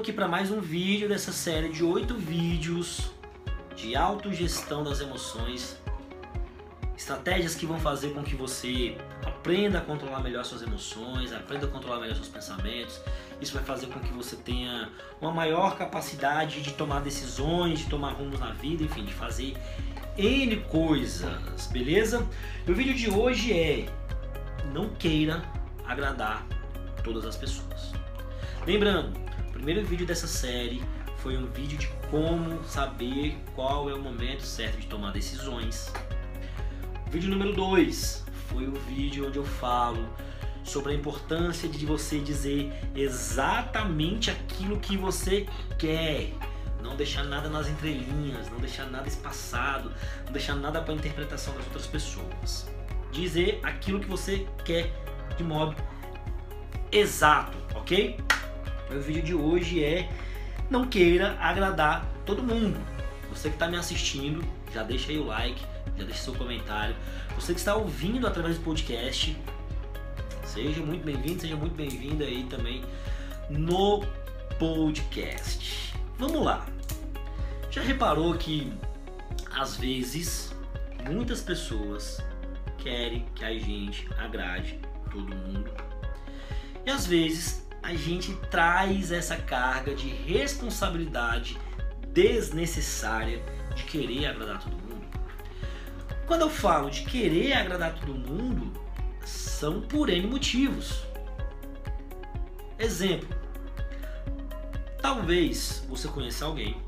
aqui para mais um vídeo dessa série de oito vídeos de autogestão das emoções, estratégias que vão fazer com que você aprenda a controlar melhor suas emoções, aprenda a controlar melhor seus pensamentos. Isso vai fazer com que você tenha uma maior capacidade de tomar decisões, de tomar rumos na vida, enfim, de fazer N coisas, beleza? E o vídeo de hoje é não queira agradar todas as pessoas. Lembrando, primeiro vídeo dessa série foi um vídeo de como saber qual é o momento certo de tomar decisões. Vídeo número 2 foi o vídeo onde eu falo sobre a importância de você dizer exatamente aquilo que você quer. Não deixar nada nas entrelinhas, não deixar nada espaçado, não deixar nada para interpretação das outras pessoas. Dizer aquilo que você quer de modo exato, ok? O vídeo de hoje é não queira agradar todo mundo. Você que está me assistindo, já deixa aí o like, já deixa seu comentário. Você que está ouvindo através do podcast, seja muito bem-vindo, seja muito bem-vinda aí também no podcast. Vamos lá. Já reparou que às vezes muitas pessoas querem que a gente agrade todo mundo e às vezes a gente traz essa carga de responsabilidade desnecessária de querer agradar todo mundo. Quando eu falo de querer agradar todo mundo, são por N motivos. Exemplo: talvez você conheça alguém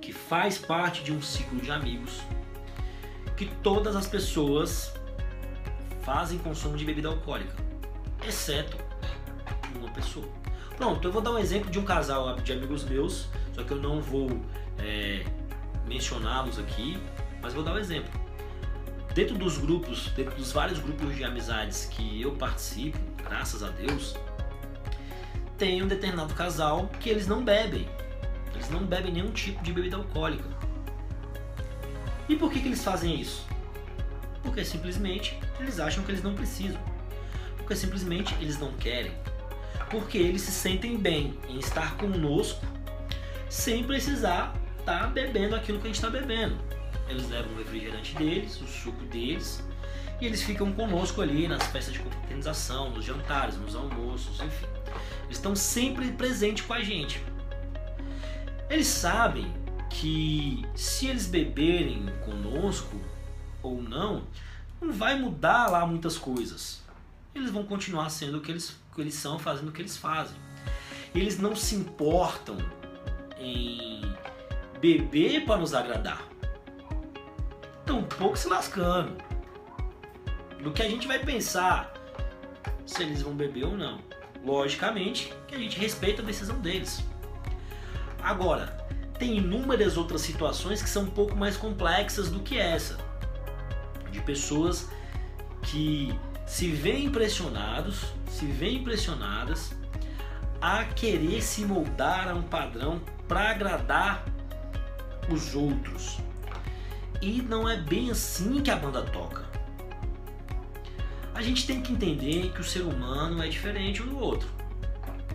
que faz parte de um ciclo de amigos que todas as pessoas fazem consumo de bebida alcoólica, exceto uma pessoa. Pronto, eu vou dar um exemplo de um casal de amigos meus, só que eu não vou é, mencioná-los aqui, mas vou dar um exemplo. Dentro dos grupos, dentro dos vários grupos de amizades que eu participo, graças a Deus, tem um determinado casal que eles não bebem. Eles não bebem nenhum tipo de bebida alcoólica. E por que, que eles fazem isso? Porque simplesmente eles acham que eles não precisam. Porque simplesmente eles não querem porque eles se sentem bem em estar conosco sem precisar estar tá bebendo aquilo que a gente está bebendo. Eles levam o refrigerante deles, o suco deles, e eles ficam conosco ali nas festas de confraternização, nos jantares, nos almoços, enfim. Eles estão sempre presentes com a gente. Eles sabem que se eles beberem conosco ou não, não vai mudar lá muitas coisas. Eles vão continuar sendo o que eles que eles são fazendo o que eles fazem. Eles não se importam em beber para nos agradar. Estão pouco se lascando. Do que a gente vai pensar se eles vão beber ou não. Logicamente que a gente respeita a decisão deles. Agora, tem inúmeras outras situações que são um pouco mais complexas do que essa. De pessoas que se veem impressionados, se veem impressionadas a querer se moldar a um padrão para agradar os outros. E não é bem assim que a banda toca. A gente tem que entender que o ser humano é diferente um do outro.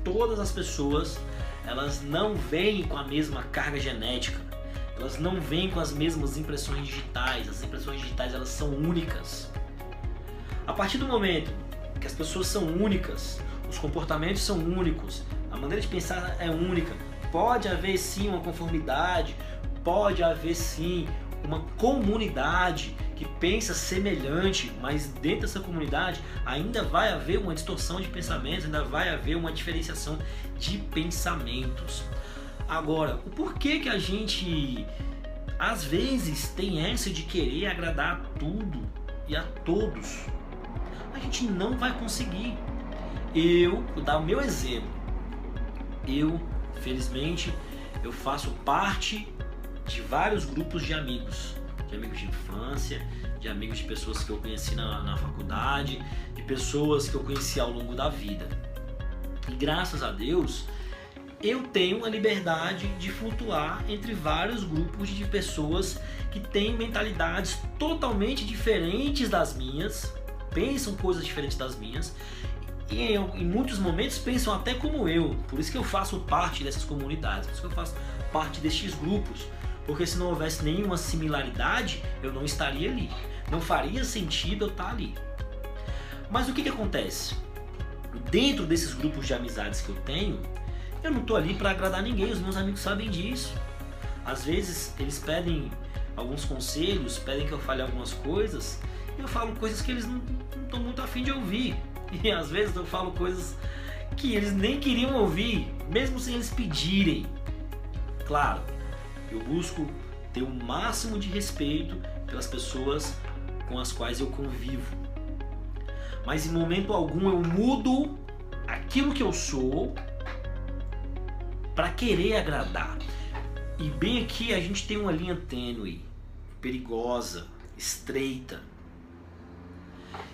Todas as pessoas, elas não vêm com a mesma carga genética. Elas não vêm com as mesmas impressões digitais. As impressões digitais, elas são únicas. A partir do momento que as pessoas são únicas, os comportamentos são únicos, a maneira de pensar é única, pode haver sim uma conformidade, pode haver sim uma comunidade que pensa semelhante, mas dentro dessa comunidade ainda vai haver uma distorção de pensamentos, ainda vai haver uma diferenciação de pensamentos. Agora, o porquê que a gente às vezes tem essa de querer agradar a tudo e a todos? A gente não vai conseguir. Eu, vou dar o meu exemplo. Eu, felizmente, eu faço parte de vários grupos de amigos, de amigos de infância, de amigos de pessoas que eu conheci na, na faculdade, de pessoas que eu conheci ao longo da vida. E graças a Deus, eu tenho uma liberdade de flutuar entre vários grupos de pessoas que têm mentalidades totalmente diferentes das minhas, pensam coisas diferentes das minhas e em, muitos momentos pensam até como eu. Por isso que eu faço parte dessas comunidades, por isso que eu faço parte destes grupos. Porque se não houvesse nenhuma similaridade, eu não estaria ali. Não faria sentido eu estar ali. Mas o que, que acontece? Dentro desses grupos de amizades que eu tenho, eu não estou ali para agradar ninguém, os meus amigos sabem disso. Às vezes eles pedem alguns conselhos, pedem que eu fale algumas coisas, eu falo coisas que eles não estão muito afim de ouvir. E às vezes eu falo coisas que eles nem queriam ouvir, mesmo sem eles pedirem. Claro, eu busco ter o máximo de respeito pelas pessoas com as quais eu convivo. Mas em momento algum eu mudo aquilo que eu sou para querer agradar. E bem aqui a gente tem uma linha tênue, perigosa, estreita.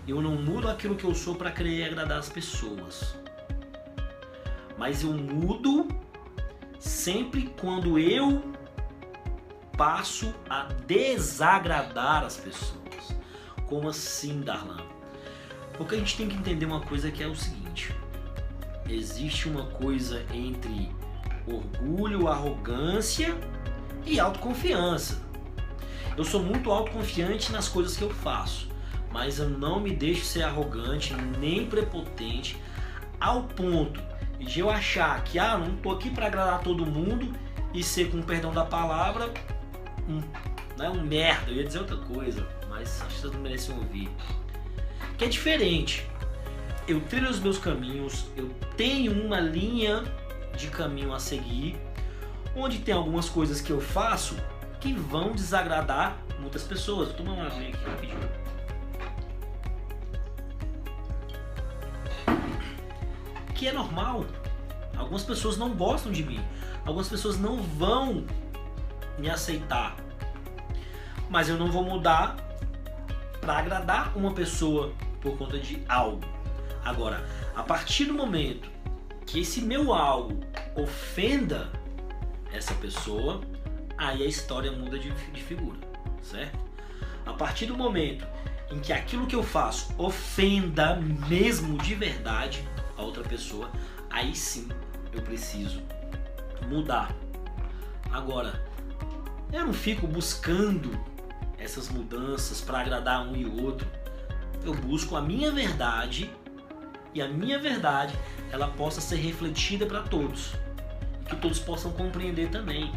Eu não mudo aquilo que eu sou para querer agradar as pessoas. Mas eu mudo sempre quando eu passo a desagradar as pessoas. Como assim, Darlan? Porque a gente tem que entender uma coisa que é o seguinte: existe uma coisa entre orgulho, arrogância e autoconfiança. Eu sou muito autoconfiante nas coisas que eu faço, mas eu não me deixo ser arrogante nem prepotente ao ponto de eu achar que ah, não tô aqui para agradar todo mundo e ser com perdão da palavra um, né, um merda. Eu ia dizer outra coisa, mas acho que vocês não merecem ouvir. Que é diferente. Eu trilho os meus caminhos, eu tenho uma linha de caminho a seguir, onde tem algumas coisas que eu faço que vão desagradar muitas pessoas. Vou tomar uma aguinha aqui rapidinho. Que é normal. Algumas pessoas não gostam de mim. Algumas pessoas não vão me aceitar. Mas eu não vou mudar para agradar uma pessoa por conta de algo. Agora, a partir do momento que esse meu algo ofenda essa pessoa, aí a história muda de, de figura, certo? A partir do momento em que aquilo que eu faço ofenda mesmo de verdade a outra pessoa, aí sim eu preciso mudar. Agora, eu não fico buscando essas mudanças para agradar um e outro. Eu busco a minha verdade e a minha verdade ela possa ser refletida para todos, que todos possam compreender também.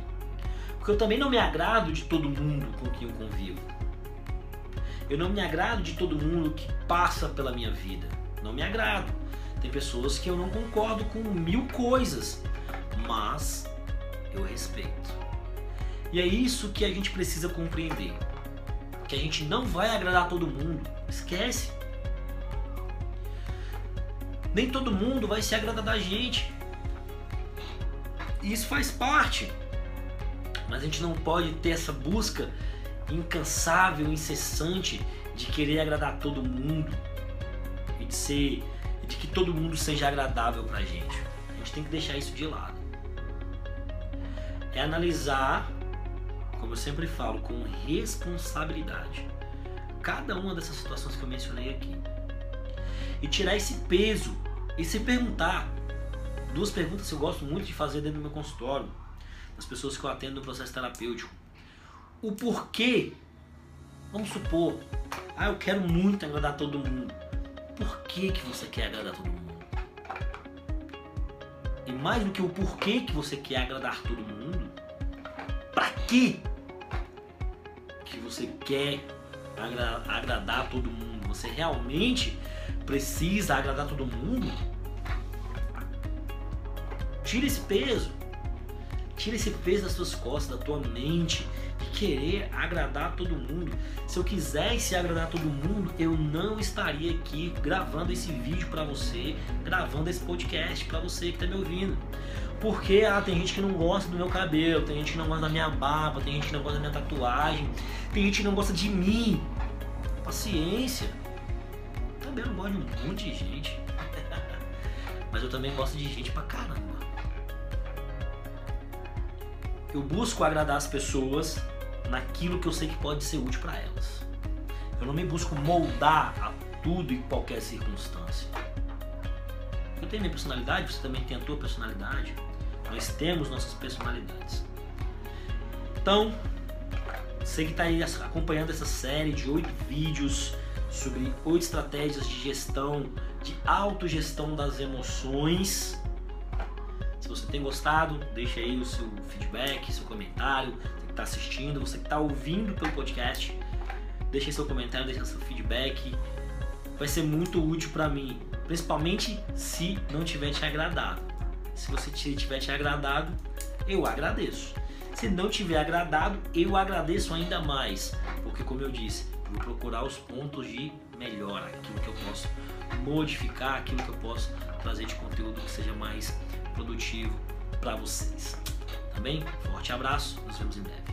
Porque eu também não me agrado de todo mundo com quem eu convivo. Eu não me agrado de todo mundo que passa pela minha vida. Não me agrado. Tem pessoas que eu não concordo com mil coisas, mas eu respeito. E é isso que a gente precisa compreender. Que a gente não vai agradar todo mundo. Esquece. Nem todo mundo vai se agradar da gente. E isso faz parte. Mas a gente não pode ter essa busca incansável, incessante de querer agradar todo mundo e de ser de que todo mundo seja agradável pra gente. A gente tem que deixar isso de lado. É analisar, como eu sempre falo, com responsabilidade cada uma dessas situações que eu mencionei aqui e tirar esse peso e se perguntar. Duas perguntas que eu gosto muito de fazer dentro do meu consultório, das pessoas que eu atendo no processo terapêutico. O porquê, vamos supor, ah, eu quero muito agradar todo mundo. Por que, que você quer agradar todo mundo? E mais do que o porquê que você quer agradar todo mundo, para que que você quer agra agradar todo mundo? Você realmente precisa agradar todo mundo? Tira esse peso. Tira esse peso das suas costas, da tua mente, de querer agradar todo mundo. Se eu quisesse agradar todo mundo, eu não estaria aqui gravando esse vídeo para você, gravando esse podcast para você que está me ouvindo. Porque ah, tem gente que não gosta do meu cabelo, tem gente que não gosta da minha barba, tem gente que não gosta da minha tatuagem, tem gente que não gosta de mim. Paciência também não gosto de um monte de gente. Mas eu também gosto de gente pra caramba. Eu busco agradar as pessoas naquilo que eu sei que pode ser útil para elas. Eu não me busco moldar a tudo e qualquer circunstância. Eu tenho minha personalidade, você também tem a tua personalidade. Nós temos nossas personalidades. Então, você que está aí acompanhando essa série de oito vídeos sobre oito estratégias de gestão, de autogestão das emoções. Se você tem gostado, deixa aí o seu feedback, seu comentário. Você que está assistindo, você que está ouvindo pelo podcast, deixa aí seu comentário, deixa seu feedback. Vai ser muito útil para mim, principalmente se não tiver te agradado. Se você tiver te agradado, eu agradeço. Se não tiver agradado, eu agradeço ainda mais, porque como eu disse, vou procurar os pontos de melhora, aquilo que eu posso modificar, aquilo que eu posso trazer de conteúdo que seja mais produtivo para vocês. Tá bem? Forte abraço, nos vemos em breve.